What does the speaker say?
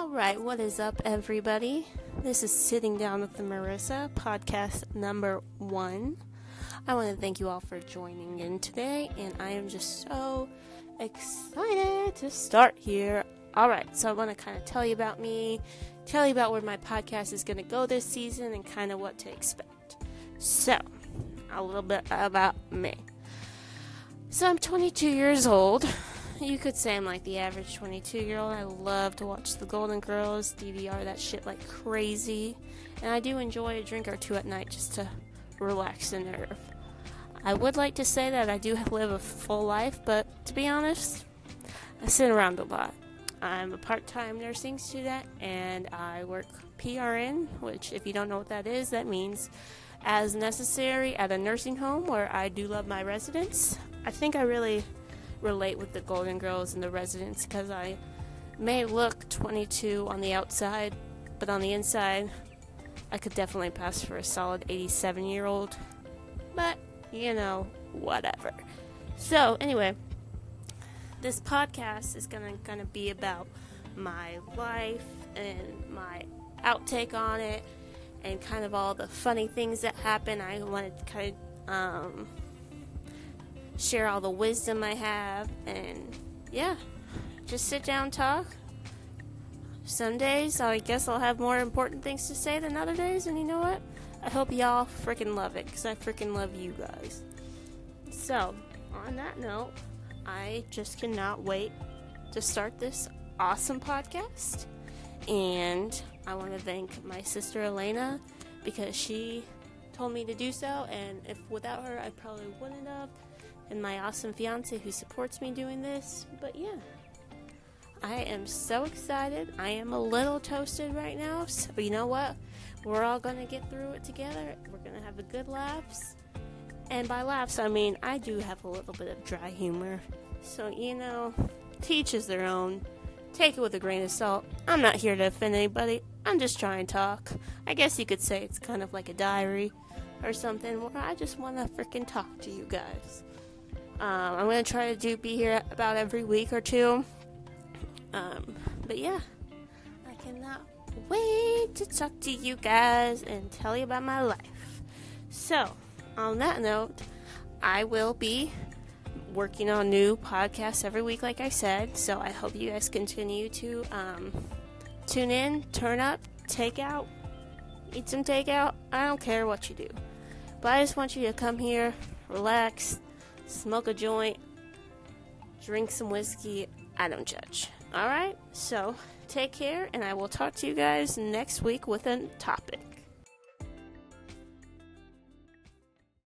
Alright, what is up, everybody? This is Sitting Down with the Marissa, podcast number one. I want to thank you all for joining in today, and I am just so excited to start here. Alright, so I want to kind of tell you about me, tell you about where my podcast is going to go this season, and kind of what to expect. So, a little bit about me. So, I'm 22 years old you could say I'm like the average 22 year old. I love to watch the Golden Girls, DVR that shit like crazy. And I do enjoy a drink or two at night just to relax the nerve. I would like to say that I do live a full life, but to be honest, I sit around a lot. I'm a part time nursing student and I work PRN, which, if you don't know what that is, that means as necessary at a nursing home where I do love my residents. I think I really relate with the Golden Girls and the residents because I may look 22 on the outside, but on the inside, I could definitely pass for a solid 87 year old. But, you know, whatever. So, anyway, this podcast is gonna gonna be about my life and my outtake on it and kind of all the funny things that happen. I wanted to kind of um, share all the wisdom I have, and yeah, just sit down talk. Some days, I guess I'll have more important things to say than other days, and you know what? I hope y'all freaking love it, because I freaking love you guys. So, on that note, I just cannot wait to start this awesome podcast. And I want to thank my sister Elena because she told me to do so, and if without her, I probably wouldn't have and my awesome fiance who supports me doing this. But yeah, I am so excited. I am a little toasted right now, so you know what? We're all gonna get through it together. We're gonna have a good laughs. And by laughs, I mean I do have a little bit of dry humor. So, you know, teach is their own. Take it with a grain of salt. I'm not here to offend anybody. I'm just trying to talk. I guess you could say it's kind of like a diary or something where I just want to freaking talk to you guys. Um, I'm gonna try to do be here about every week or two. Um, but yeah, I cannot wait to talk to you guys and tell you about my life. So, on that note, I will be working on new podcasts every week, like I said. So I hope you guys continue to um, tune in, turn up, take out, eat some takeout. I don't care what you do, but I just want you to come here, relax smoke a joint, drink some whiskey. I don't judge. All right? So, take care, and I will talk to you guys next week with a topic.